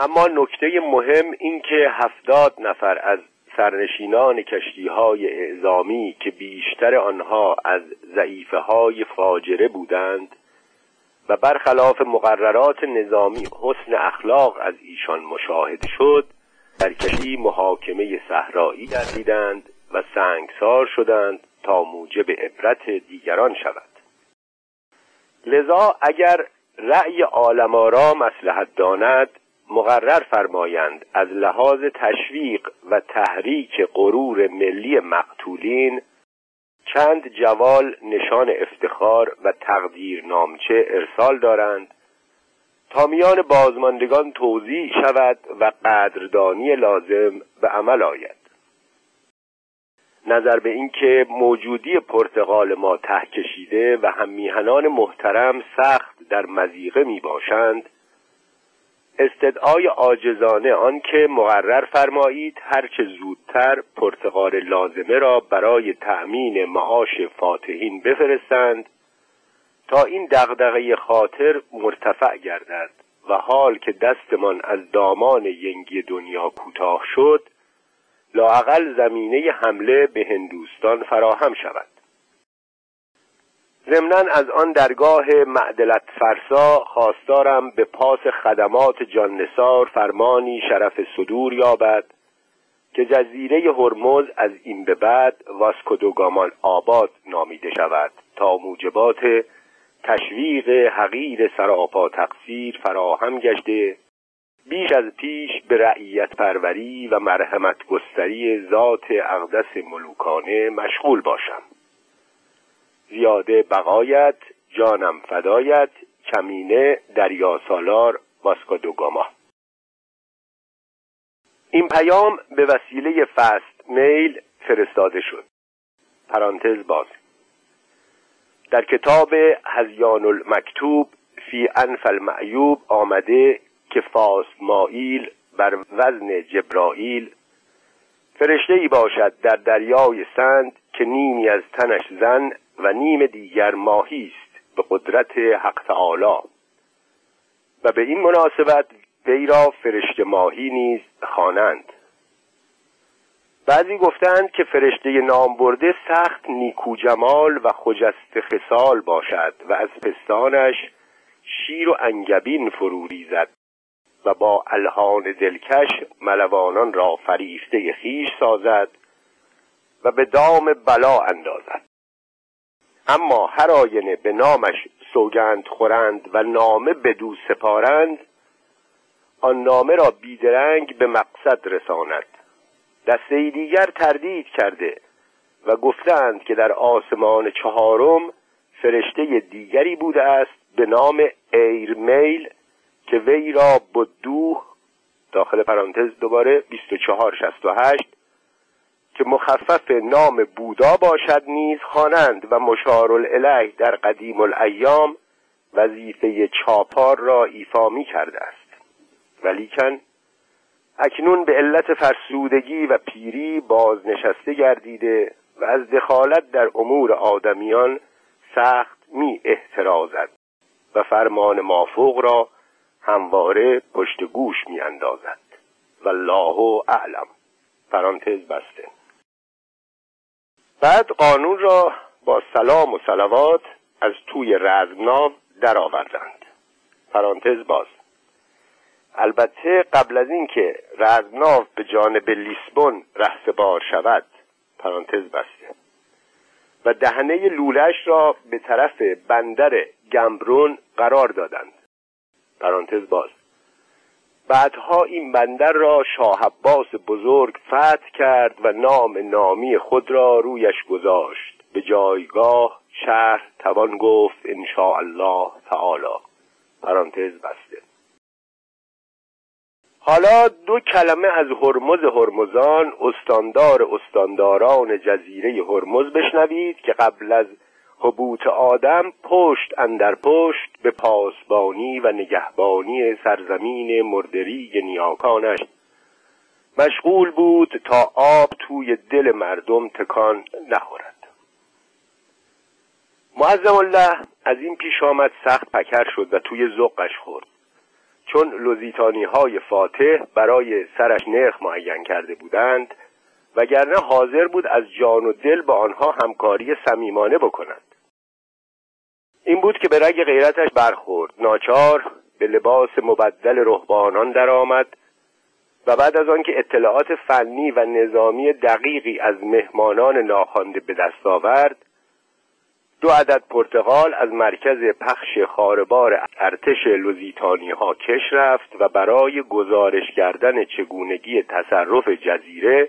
اما نکته مهم این که هفتاد نفر از سرنشینان کشتی های اعزامی که بیشتر آنها از ضعیفه های فاجره بودند و برخلاف مقررات نظامی حسن اخلاق از ایشان مشاهده شد در کشی محاکمه صحرایی گردیدند و سنگسار شدند تا موجب عبرت دیگران شود. لذا اگر رأی عالمارا مسلحت داند مقرر فرمایند از لحاظ تشویق و تحریک غرور ملی مقتولین چند جوال نشان افتخار و تقدیر نامچه ارسال دارند. تا میان بازماندگان توضیح شود و قدردانی لازم به عمل آید. نظر به اینکه موجودی پرتغال ما ته کشیده و هم میهنان محترم سخت در مزیقه می باشند استدعای عاجزانه آنکه مقرر فرمایید هرچه زودتر پرتغال لازمه را برای تأمین معاش فاتحین بفرستند تا این دغدغه خاطر مرتفع گردد و حال که دستمان از دامان ینگی دنیا کوتاه شد لاعقل زمینه حمله به هندوستان فراهم شود. ضمنا از آن درگاه معدلت فرسا خواستارم به پاس خدمات جان نثار فرمانی شرف صدور یابد که جزیره هرمز از این به بعد واسکودوگامان آباد نامیده شود تا موجبات تشویق حقیر سراپا تقصیر فراهم گشته بیش از پیش به رعیت پروری و مرحمت گستری ذات اقدس ملوکانه مشغول باشم. زیاده بقایت جانم فدایت کمینه دریا سالار واسکا این پیام به وسیله فست میل فرستاده شد. پرانتز باز. در کتاب هزیان المکتوب فی انف المعیوب آمده که مایل بر وزن جبرائیل فرشته ای باشد در دریای سند که نیمی از تنش زن و نیم دیگر ماهی است به قدرت حق تعالی. و به این مناسبت وی را فرشته ماهی نیز خوانند. بعضی گفتند که فرشته نام برده سخت نیکو جمال و خجست خصال باشد و از پستانش شیر و انگبین فرو ریزد و با الهان دلکش ملوانان را فریفته خیش سازد و به دام بلا اندازد. اما هر آینه به نامش سوگند خورند و نامه بدو سپارند آن نامه را بیدرنگ به مقصد رساند. دسته دیگر تردید کرده و گفتند که در آسمان چهارم فرشته دیگری بوده است به نام ایرمیل که وی را بدوه داخل پرانتز دوباره 2468 که مخفف نام بودا باشد نیز خوانند و مشار الیه در قدیم الایام وظیفه چاپار را ایفا می کرده است. ولیکن اکنون به علت فرسودگی و پیری بازنشسته گردیده و از دخالت در امور آدمیان سخت می احترازد و فرمان مافوق را همواره پشت گوش می اندازد. و الله اعلم. پرانتز بسته. بعد قانون را با سلام و سلوات از توی رزمناو درآوردند. پرانتز باز. البته قبل از اینکه رزمناو به جانب لیسبون رهسپار شود پرانتز بسته. و دهنه لولش را به طرف بندر گمبرون قرار دادند. پرانتز باز. بعدها این بندر را شاه عباس بزرگ فتح کرد و نام نامی خود را رویش گذاشت. به جایگاه شهر توان گفت ان الله تعالی. پرانتز بسته. حالا دو کلمه از هرمز هرمزان استاندار استانداران جزیره هرمز بشنوید که قبل از حبوط آدم پشت اندر پشت به پاسبانی و نگهبانی سرزمین مردریگ نیاکانش. مشغول بود تا آب توی دل مردم تکان نخورد. معظم الله از این پیش آمد سخت پکر شد و توی زقش خورد. چون لوزیتانی های فاتح برای سرش نرخ معین کرده بودند وگرنه حاضر بود از جان و دل با آنها همکاری صمیمانه بکند این بود که به رگ غیرتش برخورد. ناچار به لباس مبدل رهبانان درآمد و بعد از آنکه اطلاعات فنی و نظامی دقیقی از مهمانان ناخوانده به دست آورد دو عدد پرتغال از مرکز پخش خاربار ارتش لوزیتانی ها کش رفت و برای گزارش کردن چگونگی تصرف جزیره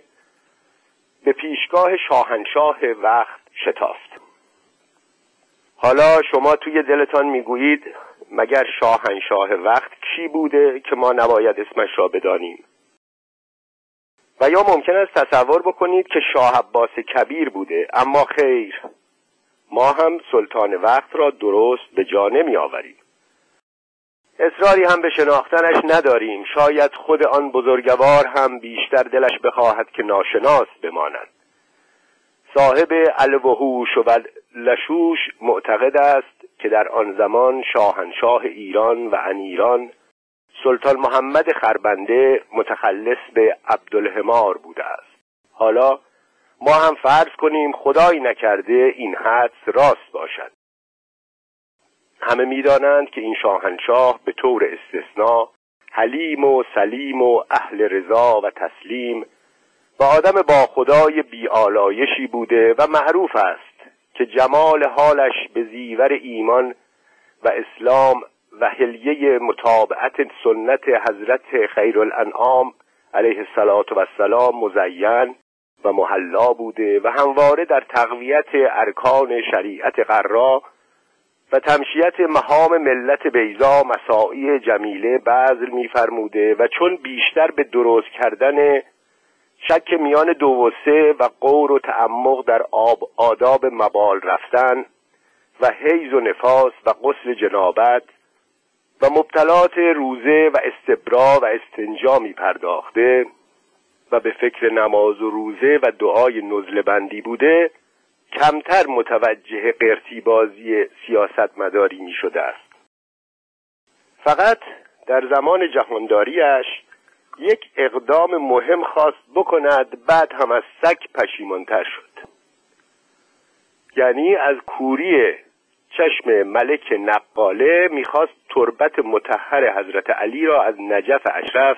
به پیشگاه شاهنشاه وقت شتافت. حالا شما توی دلتان می‌گویید مگر شاهنشاه وقت کی بوده که ما نباید اسمش را بدانیم؟ و یا ممکن است تصور بکنید که شاه عباس کبیر بوده اما خیر ما هم سلطان وقت را درست به جا نمی آوریم اصراری هم به شناختنش نداریم شاید خود آن بزرگوار هم بیشتر دلش بخواهد که ناشناس بماند. صاحب الوحوش و لشوش معتقد است که در آن زمان شاهنشاه ایران و انیران سلطان محمد خربنده متخلص به عبدالحمار بوده است. حالا ما هم فرض کنیم خدایی نکرده این حدس راست باشد. همه می‌دانند که این شاهنشاه به طور استثناء حلیم و سلیم و اهل رضا و تسلیم و آدم با خدای بیالایشی بوده و معروف است که جمال حالش به زیور ایمان و اسلام و هلیه مطابعت سنت حضرت خیر الانعام علیه السلام مزین و محلا بوده و همواره در تقویت ارکان شریعت قرا و تمشیت مهام ملت بیزا مساعی جمیله بذل میفرموده و چون بیشتر به درست کردن شک میان دو و سه و قور و تعمق در آب آداب مبال رفتن و حیز و نفاس و قسل جنابت و مبتلات روزه و استبرا و استنجا می پرداخته و به فکر نماز و روزه و دعای نزل بندی بوده کمتر متوجه قرتیبازی سیاست مداری می شده است. فقط در زمان جهانداریش یک اقدام مهم خواست بکند بعد هم از سک پشیمانتر شد. یعنی از کوری چشم ملک نقاله می‌خواست تربت متحر حضرت علی را از نجف اشرف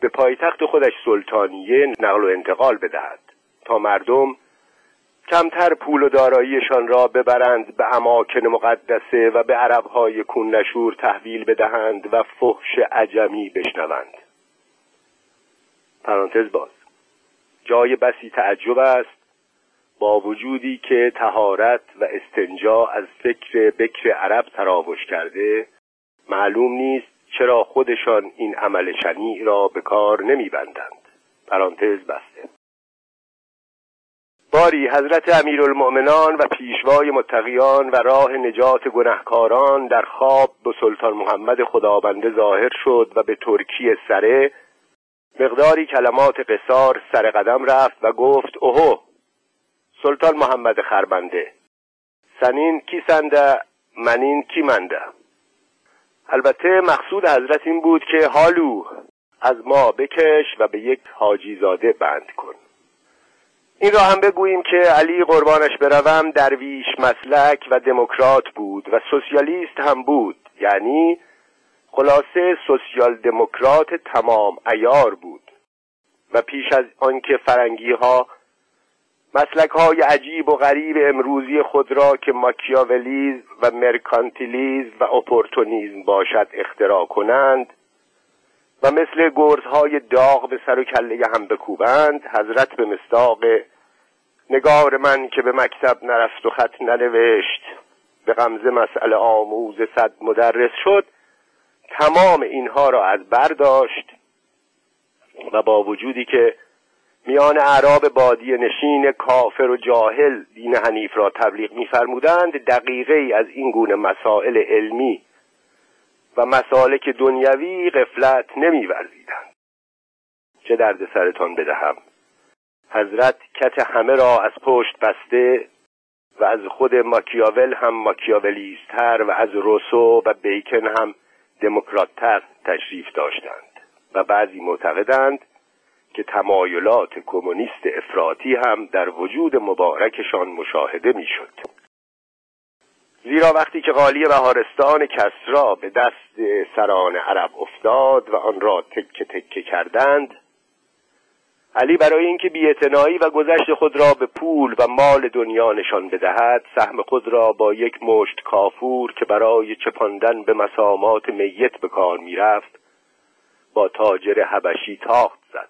به پایتخت خودش سلطانیه نقل و انتقال بدهد تا مردم کمتر پول و داراییشان را ببرند به اماکن مقدسه و به عربهای کون نشور تحویل بدهند و فحش عجمی بشنوند. پرانتز باز. جای بسی تعجب است با وجودی که تهارت و استنجا از فکر بکر عرب تراوش کرده معلوم نیست چرا خودشان این عمل شنیع را به کار نمیبندند. پرانتز بسته. باری حضرت امیرالمؤمنان و پیشوای متقیان و راه نجات گنهکاران در خواب به سلطان محمد خدابنده ظاهر شد و به ترکی سره مقداری کلمات قصار سر قدم رفت و گفت اوهو سلطان محمد خربنده سنین کی سنده منین کی منده. البته مقصود حضرت این بود که حالو از ما بکش و به یک حاجیزاده بند کن. این را هم بگوییم که علی قربانش بروم درویش مسلک و دموکرات بود و سوسیالیست هم بود یعنی خلاصه سوسیال دموکرات تمام ایار بود و پیش از آنکه فرنگی ها مسلک های عجیب و غریب امروزی خود را که ماکیاولیزم و مرکانتیلیزم و اپورتونیزم باشد اختراع کنند و مثل گرزهای داغ به سر و کله هم بکوبند حضرت به مصداق نگار من که به مکتب نرفت و خط ننوشت به غمزه مسئله آموز صد مدرس شد تمام اینها را از برداشت و با وجودی که میان اعراب بادی نشین کافر و جاهل دین حنیف را تبلیغ میفرمودند دقیقه ای از این گونه مسائل علمی و مسالک دنیوی غفلت نمیورزیدند. چه درد سرتان بدهم؟ حضرت کت همه را از پشت بسته و از خود ماکیاول هم ماکیاولیستر و از روسو و بیکن هم دموکراتتر تشریف داشتند و بعضی معتقدند که تمایلات کمونیست افراطی هم در وجود مبارکشان مشاهده می‌شد. زیرا وقتی که قالی بهارستان کسرا به دست سران عرب افتاد و آن را تکه تکه کردند علی برای اینکه بیاعتنایی و گذشت خود را به پول و مال دنیا نشان بدهد سهم خود را با یک مشت کافور که برای چپاندن به مسامات میت به کار می‌رفت با تاجر حبشی تاخت زد.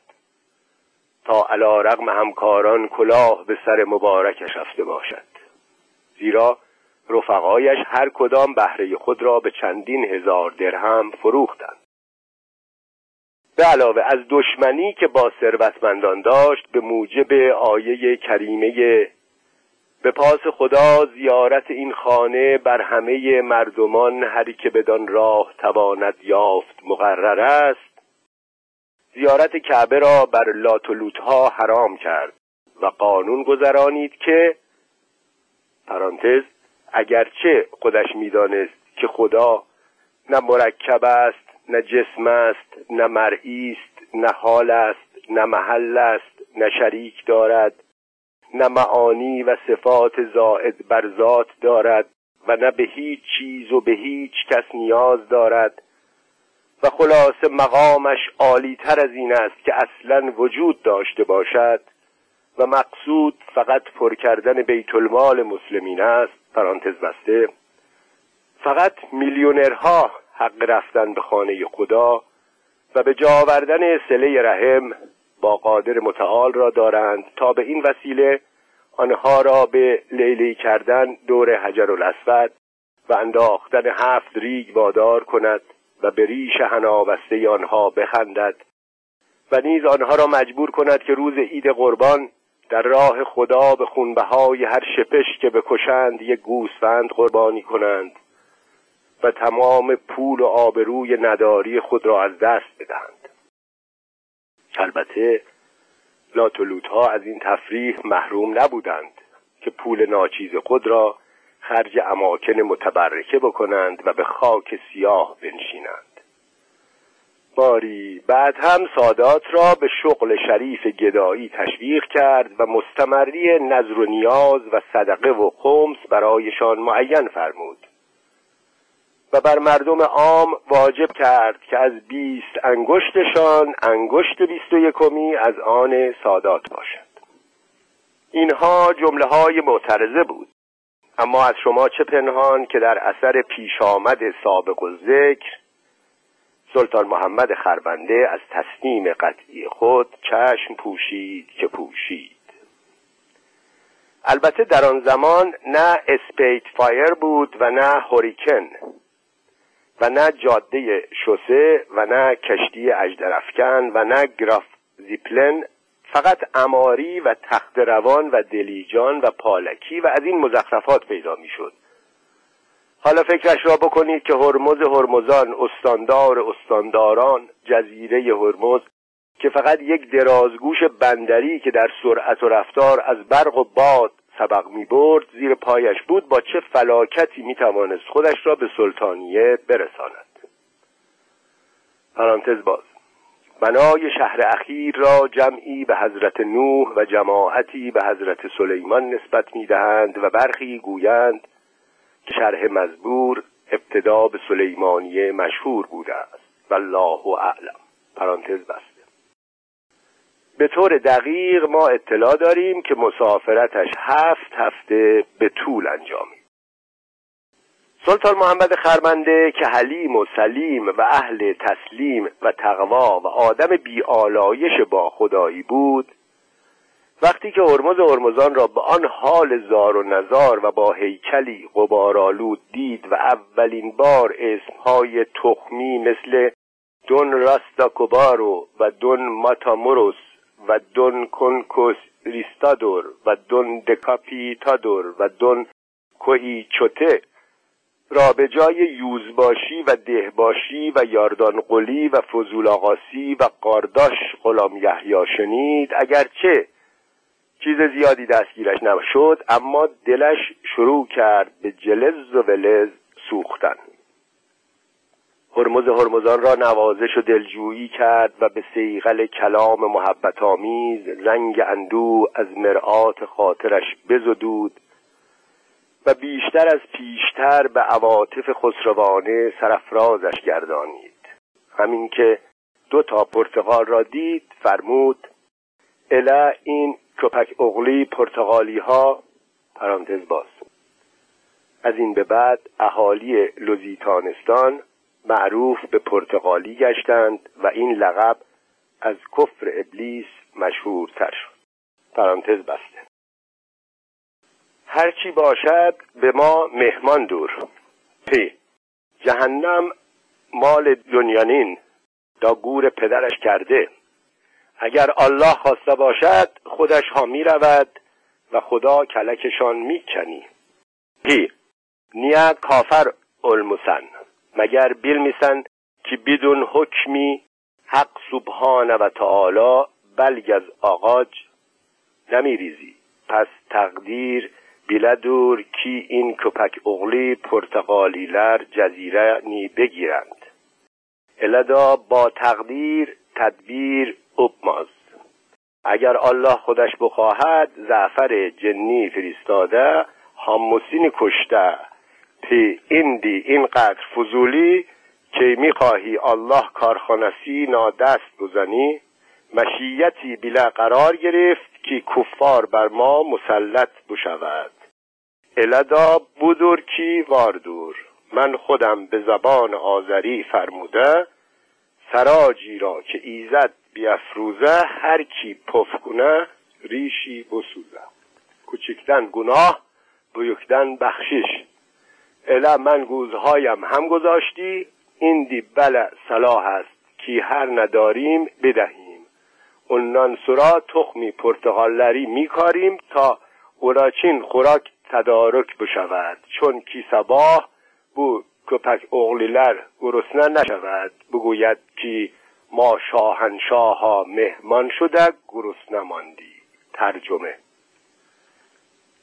تا علا رغم همکاران کلاه به سر مبارکش رفته باشد. زیرا رفقایش هر کدام بهره خود را به چندین هزار درهم فروختند. به علاوه از دشمنی که با ثروتمندان داشت به موجب آیه کریمه به پاس خدا زیارت این خانه بر همه مردمان هری که بدان راه تواند یافت مقرر است. زیارت کعبه را بر لاتولوتها حرام کرد و قانون گذرانید که پرانتز اگرچه خودش می‌دانست که خدا نه مرکب است نه جسم است نه مرئی است نه حال است نه محل است نه شریک دارد نه معانی و صفات زائد بر ذات دارد و نه به هیچ چیز و به هیچ کس نیاز دارد. و خلاصه مقامش عالی تر از این است که اصلا وجود داشته باشد و مقصود فقط پر کردن بیت المال مسلمین است. پرانتز بسته. فقط میلیونرها حق رفتن به خانه خدا و به جا آوردن سله رحم با قادر متعال را دارند تا به این وسیله آنها را به لیلی کردن دور حجر الاسود و انداختن هفت ریگ وادار کند و به ریش هنابسته آنها بخندد و نیز آنها را مجبور کند که روز عید قربان در راه خدا به خونبهای هر شپش که بکشند یک گوسفند قربانی کنند. و تمام پول و آبروی نداری خود را از دست بدهند. البته لاتولوت ها از این تفریح محروم نبودند که پول ناچیز خود را خرج اماکن متبرکه بکنند و به خاک سیاه بنشینند. باری بعد هم سادات را به شغل شریف گدایی تشویق کرد و مستمری نظر و نیاز و صدقه و خمس برایشان معین فرمود. و بر مردم عام واجب کرد که از بیست انگشتشان انگشت بیست و یکمی از آن سادات باشد اینها جمله های معترضه بود. اما از شما چه پنهان که در اثر پیش آمد سابق و ذکر سلطان محمد خربنده از تصمیم قطعی خود چشم پوشید که پوشید. البته در آن زمان نه اسپیت فایر بود و نه هوریکن. و نه جاده شوسه و نه کشتی اجدرفکن و نه گراف زیپلن فقط اماری و تخت روان و دلیجان و پالکی و از این مزخرفات پیدا می‌شد. حالا فکرش را بکنید که هرمز هرمزان استاندار استانداران جزیره هرمز که فقط یک درازگوش بندری که در سرعت و رفتار از برق و باد سبق می برد زیر پایش بود با چه فلاکتی می توانست خودش را به سلطانیه برساند. پرانتز باز. بنای شهر اخیر را جمعی به حضرت نوح و جماعتی به حضرت سلیمان نسبت می دهند و برخی گویند که شرح مزبور ابتدا به سلیمانیه مشهور بوده است. والله اعلم. پرانتز بسته به طور دقیق ما اطلاع داریم که مسافرتش هفت هفته به طول انجامید. سلطان محمد خرمنده که حلیم و سلیم و اهل تسلیم و تقوا و آدم بیالایش با خدایی بود وقتی که هرمز هرمزان را به آن حال زار و نزار و با هیکلی غبارالود دید و اولین بار اسمهای تخمی مثل دون راستاکوبارو و دون ماتاموروس و دون کنکوس ریستادور و دون دکاپیتادور و دون کوهیچوته را به جای یوزباشی و دهباشی و یاردان قلی و فضول آقاسی و قارداش غلام یحیی شنید اگرچه چیز زیادی دستگیرش نشد اما دلش شروع کرد به جلز و ولز سوختن. هرمز هرمزان را نوازش و دلجویی کرد و به سیغل کلام محبت آمیز زنگ اندو از مرآت خاطرش بزدود و بیشتر از پیشتر به عواطف خسروانه سرفرازش گردانید. همین که دو تا پرتغال را دید فرمود اله این کپک اغلی پرتغالی ها پرانتز باز. از این به بعد اهالی لوزیتانستان معروف به پرتغالی گشتند و این لقب از کفر ابلیس مشهورتر شد. پرانتز بسته. هرچی باشد به ما مهمان دور. پی. جهنم مال دنیانین. دا گور پدرش کرده. اگر الله خواسته باشد خودش ها می رود و خدا کلکشان می کنی. پی. نیا کافر المسن. مگر بیل میسن که بدون حکمی حق سبحانه و تعالی بلگ از آغاج نمیریزی. پس تقدیر دور کی این کپک اغلی پرتغالیلر جزیره نی بگیرند. الدا با تقدیر تدبیر ابماز. اگر الله خودش بخواهد زعفر جنی فرستاده حاموسین کشته پی ایندی اینقدر فضولی که می‌خواهی الله کارخانسی نادست بزنی مشیتی بلا قرار گرفت که کفار بر ما مسلط بشود. الدا بودور کی واردور؟ من خودم به زبان آذری فرموده سراجی را که ایزد بیافروزه هر کی پف کنه ریشی بسوزه. کوچکتن گناه بیکتن بخشش. الا من گوزهایم هم گذاشتی؟ این دی بله صلاح است کی هر نداریم بدهیم. اونان سرا تخمی پرتغالری میکاریم تا اوراچین خوراک تدارک بشود. چون کی سباه بو کپک اغلیلر گرسنه نشود. بگوید که ما شاهنشاه ها مهمان شده گرسنه ماندی. ترجمه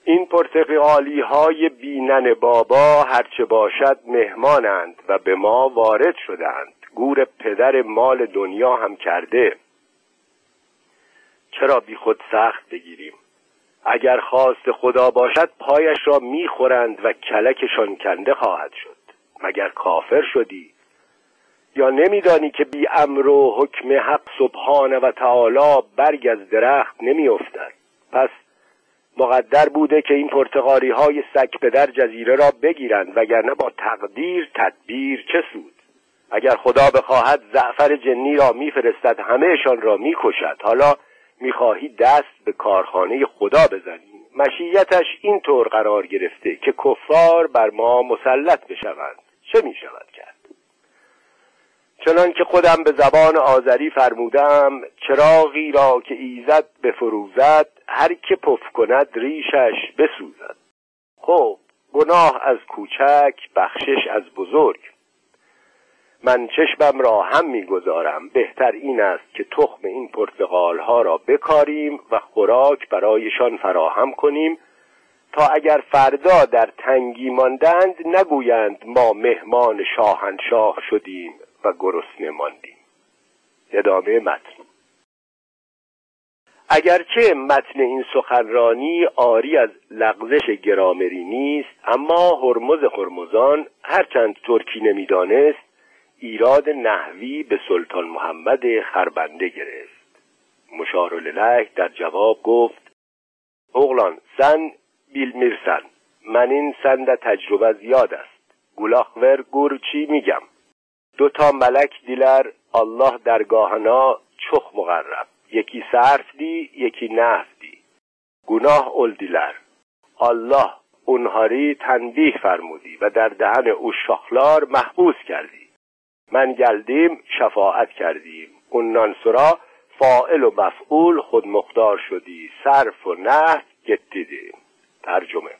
این پرتغالی های بینن بابا هرچه باشد مهمانند و به ما وارد شدند. گور پدر مال دنیا هم کرده. چرا بی خود سخت بگیریم؟ اگر خواست خدا باشد پایش را می‌خورند و کلکشان کنده خواهد شد. مگر کافر شدی؟ یا نمیدانی که بی امر و حکم حق سبحانه و تعالی برگ از درخت نمیافتد؟ پس مقدر بوده که این پرتغالی های سک پدر جزیره را بگیرند وگرنه با تقدیر تدبیر چه سود؟ اگر خدا بخواهد زعفر جنی را میفرستد همهشان را می‌کشد. حالا می‌خواهی دست به کارخانه خدا بزنی. مشیتش این طور قرار گرفته که کفار بر ما مسلط بشوند. چه می‌شود؟ چنان که خودم به زبان آذری فرمودم چراغی را که ایزد بفروزد هر که پف کند ریشش بسوزد. خب گناه از کوچک بخشش از بزرگ. من چشمم را هم می‌گذارم بهتر این است که تخم این پرتغال ها را بکاریم و خوراک برایشان فراهم کنیم تا اگر فردا در تنگی ماندند نگویند ما مهمان شاهنشاه شدیم. و گرسنه ماندیم. ادامه متن. اگرچه متن این سخنرانی آری از لغزش گرامری نیست اما هرمز هرمزان هرچند ترکی نمی‌دانست ایراد نحوی به سلطان محمد خربنده گرفت. مشار لله در جواب گفت اغلان سن بیل می‌رسن من این سند تجربه زیاد است. گولاخور گور چی میگم؟ دو تا ملک دیلر الله درگاهنا چخ مقرب. یکی صرف دی یکی نف دی. گناه اول دیلر. الله اونهاری تنبیه فرمودی و در دهن او شاخلار محبوس کردی. من گلدیم شفاعت کردیم. اون نانسرا فائل و مفعول خود مختار شدی. صرف و نه گتیدیم. ترجمه.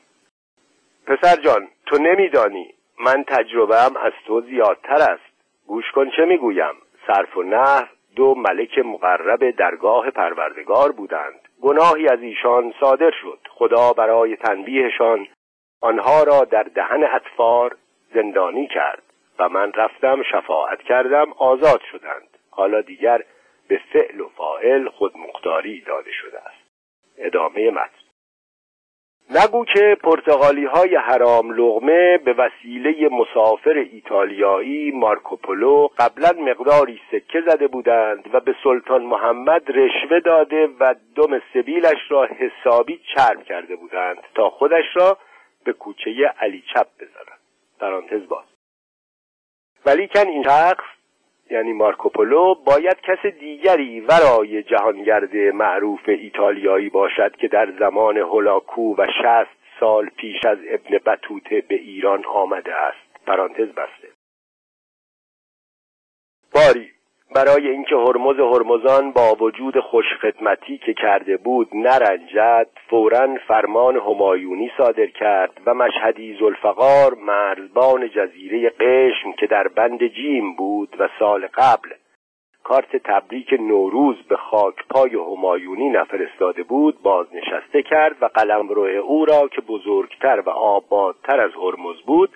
پسر جان تو نمیدانی من تجربهم از تو زیادتر است. گوش کن چه می‌گویم. صرف و نه دو ملک مقرب درگاه پروردگار بودند. گناهی از ایشان صادر شد. خدا برای تنبیهشان آنها را در دهن اطفار زندانی کرد و من رفتم شفاعت کردم آزاد شدند. حالا دیگر به فعل و فاعل خود مختاری داده شده است. ادامه متن. نگو که پرتغالی های حرام لغمه به وسیله مسافر ایتالیایی مارکوپولو قبلا مقداری سکه زده بودند و به سلطان محمد رشوه داده و دم سبیلش را حسابی چرم کرده بودند تا خودش را به کوچه علی چپ بزنند پرانتز باز. ولیکن این شخص یعنی مارکوپولو باید کس دیگری ورای جهانگرد معروف ایتالیایی باشد که در زمان هولاکو و شست سال پیش از ابن بطوته به ایران آمده است. پرانتز بسته. باری. برای اینکه هرمز هرمزان با وجود خوشخدمتی که کرده بود نرنجد فورا فرمان همایونی صادر کرد و مشهدی زلفقار مرزبان جزیره قشم که در بند جیم بود و سال قبل کارت تبریک نوروز به خاک پای همایونی نفرستاده بود بازنشسته کرد و قلمرو او را که بزرگتر و آبادتر از هرمز بود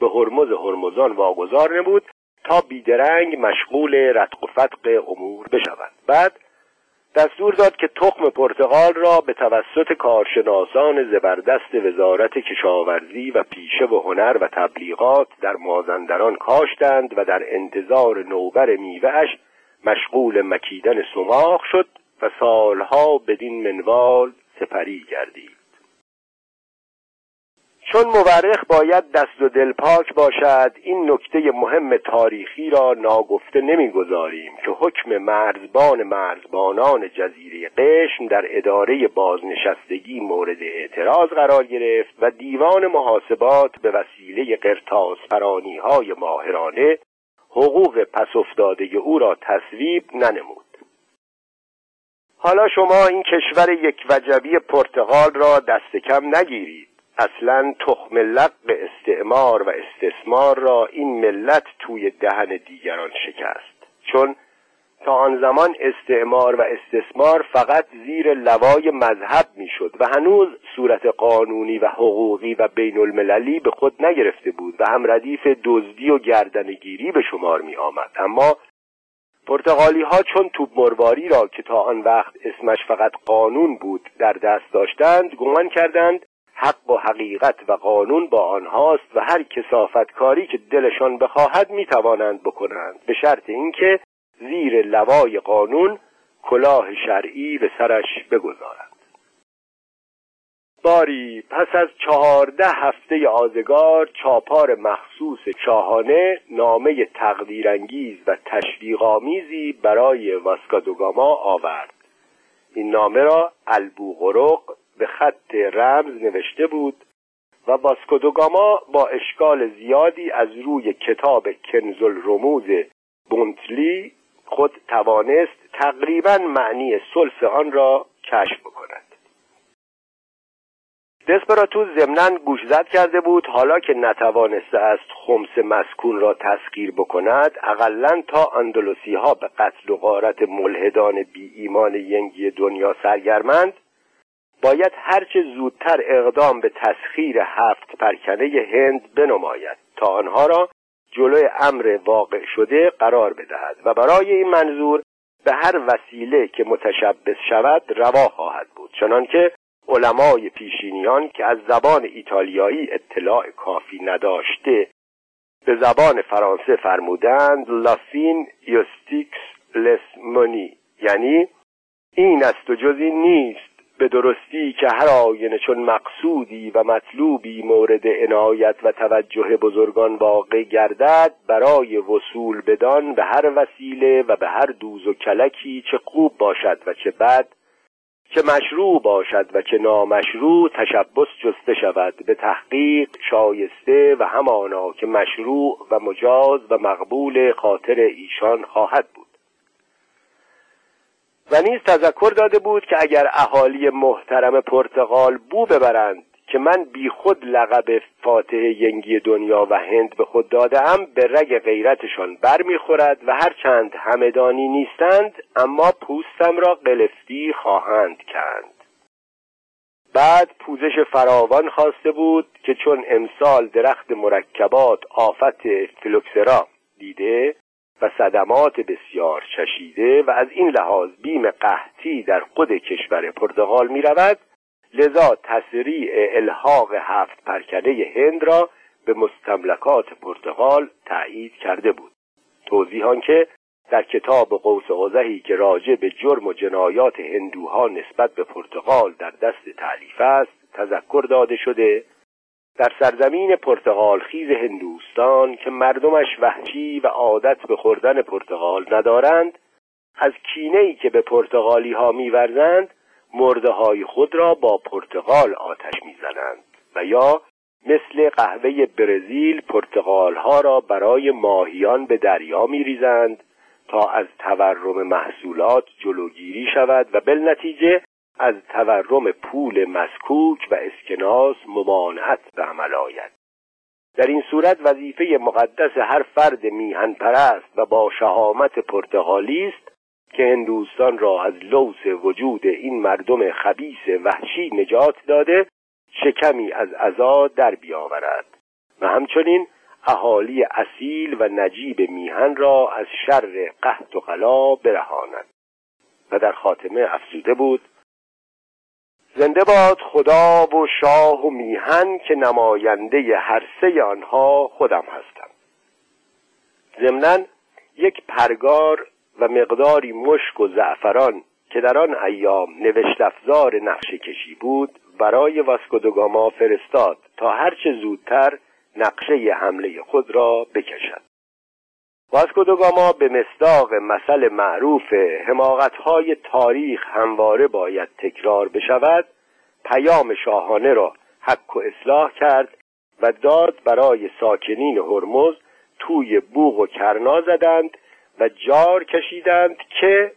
به هرمز هرمزان واگذار نمود تا بیدرنگ مشغول رتق و فتق امور بشود بعد دستور داد که تخم پرتغال را به توسط کارشناسان زبردست وزارت کشاورزی و پیشه و هنر و تبلیغات در مازندران کاشتند و در انتظار نوبر میوهش مشغول مکیدن سماخ شد و سالها بدین منوال سپری گردید. چون مورخ باید دست و دل پاک باشد این نکته مهم تاریخی را ناگفته نمی‌گذاریم که حکم مرزبان مرزبانان جزیره قشم در اداره بازنشستگی مورد اعتراض قرار گرفت و دیوان محاسبات به وسیله قرتاس فرانی های ماهرانه حقوق پس افتاده او را تصویب ننمود. حالا شما این کشور یک وجبی پرتغال را دست کم نگیرید. اصلا تخم لق استعمار و استثمار را این ملت توی دهن دیگران شکست. چون تا آن زمان استعمار و استثمار فقط زیر لوای مذهب می‌شد و هنوز صورت قانونی و حقوقی و بین المللی به خود نگرفته بود و هم ردیف دزدی و گردنگیری به شمار می آمد اما پرتغالی ها چون توپ مرواری را که تا آن وقت اسمش فقط قانون بود در دست داشتند گمان کردند حق و حقیقت و قانون با آنهاست و هر کسافت کاری که دلشان بخواهد می‌توانند بکنند. به شرط اینکه زیر لوای قانون کلاه شرعی به سرش بگذارند. باری پس از چهارده هفته آزگار چاپار مخصوص شاهانه نامه تقدیرانگیز و تشویقآمیزی برای واسکادوگاما آورد. این نامه را البوغرق به خط رمز نوشته بود و واسکودوگاما با اشکال زیادی از روی کتاب کنزالرموز بونتلی خود توانست تقریبا معنی سلف آن را کشف بکند دسپراتوس ضمنا گوشزد کرده بود حالا که نتوانسته است خمس مسکون را تسخیر بکند اقلا تا اندلوسی ها به قتل و غارت ملحدان بی ایمان ینگی دنیا سرگرمند باید هرچه زودتر اقدام به تسخیر هفت پرکنه هند بنماید تا آنها را جلوی امر واقع شده قرار بدهد و برای این منظور به هر وسیله که متشبس شود روا خواهد بود چنانکه علمای پیشینیان که از زبان ایتالیایی اطلاع کافی نداشته به زبان فرانسه فرمودند لافین یوستیکس لسمونی یعنی این است و جزی نیست. به درستی که هر آینه چون مقصودی و مطلوبی مورد عنایت و توجه بزرگان واقع گردد برای وصول بدان به هر وسیله و به هر دوز و کلکی چه خوب باشد و چه بد چه مشروع باشد و چه نامشروع تشبس جسته شود. به تحقیق شایسته و همانا که مشروع و مجاز و مقبول خاطر ایشان خواهد بود. و نیز تذکر داده بود که اگر اهالی محترم پرتغال بو ببرند که من بی خود لقب فاتح ینگی دنیا و هند به خود دادم به رگ غیرتشان برمیخورد و هرچند همدانی نیستند اما پوستم را قلفتی خواهند کند. بعد پوزش فراوان خواسته بود که چون امسال درخت مرکبات آفت فلوکسرا دیده و صدمات بسیار چشیده و از این لحاظ بیم قحطی در خود کشور پرتغال می رود لذا تسریع الحاق هفت پرکنه هند را به مستملکات پرتغال تایید کرده بود. توضیح که در کتاب قوس قزحی که راجع به جرم و جنایات هندوها نسبت به پرتغال در دست تعلیف است تذکر داده شده در سرزمین پرتغال خیز هندوستان که مردمش وحشی و عادت به خوردن پرتغال ندارند از کینه ای که به پرتغالی ها میورزند مرده های خود را با پرتغال آتش می‌زنند و یا مثل قهوه برزیل پرتغال ها را برای ماهیان به دریا میریزند تا از تورم محصولات جلوگیری شود و بالنتیجه از تورم پول مسکوک و اسکناس ممانعت به عمل آید. در این صورت وظیفه مقدس هر فرد میهن پرست و با شهامت پرتغالی است که هندوستان را از لوس وجود این مردم خبیس وحشی نجات داده شکمی از عزا در بیاورد. و همچنین اهالی اصیل و نجیب میهن را از شر قحط و غلا برهاند. و در خاتمه افزوده بود زنده باد خدا و شاه و میهن که نماینده هر سه آنها خودم هستم. ضمنا یک پرگار و مقداری مشک و زعفران که در آن ایام نوشت افزار نقشه کشی بود برای واسکودوگاما فرستاد تا هرچه زودتر نقشه حمله خود را بکشد. واسکودوگاما به مصداق مثل معروف حماقتهای تاریخ همواره باید تکرار بشود پیام شاهانه را حک و اصلاح کرد و داد برای ساکنین هرمز توی بوغ و کرنا زدند و جار کشیدند که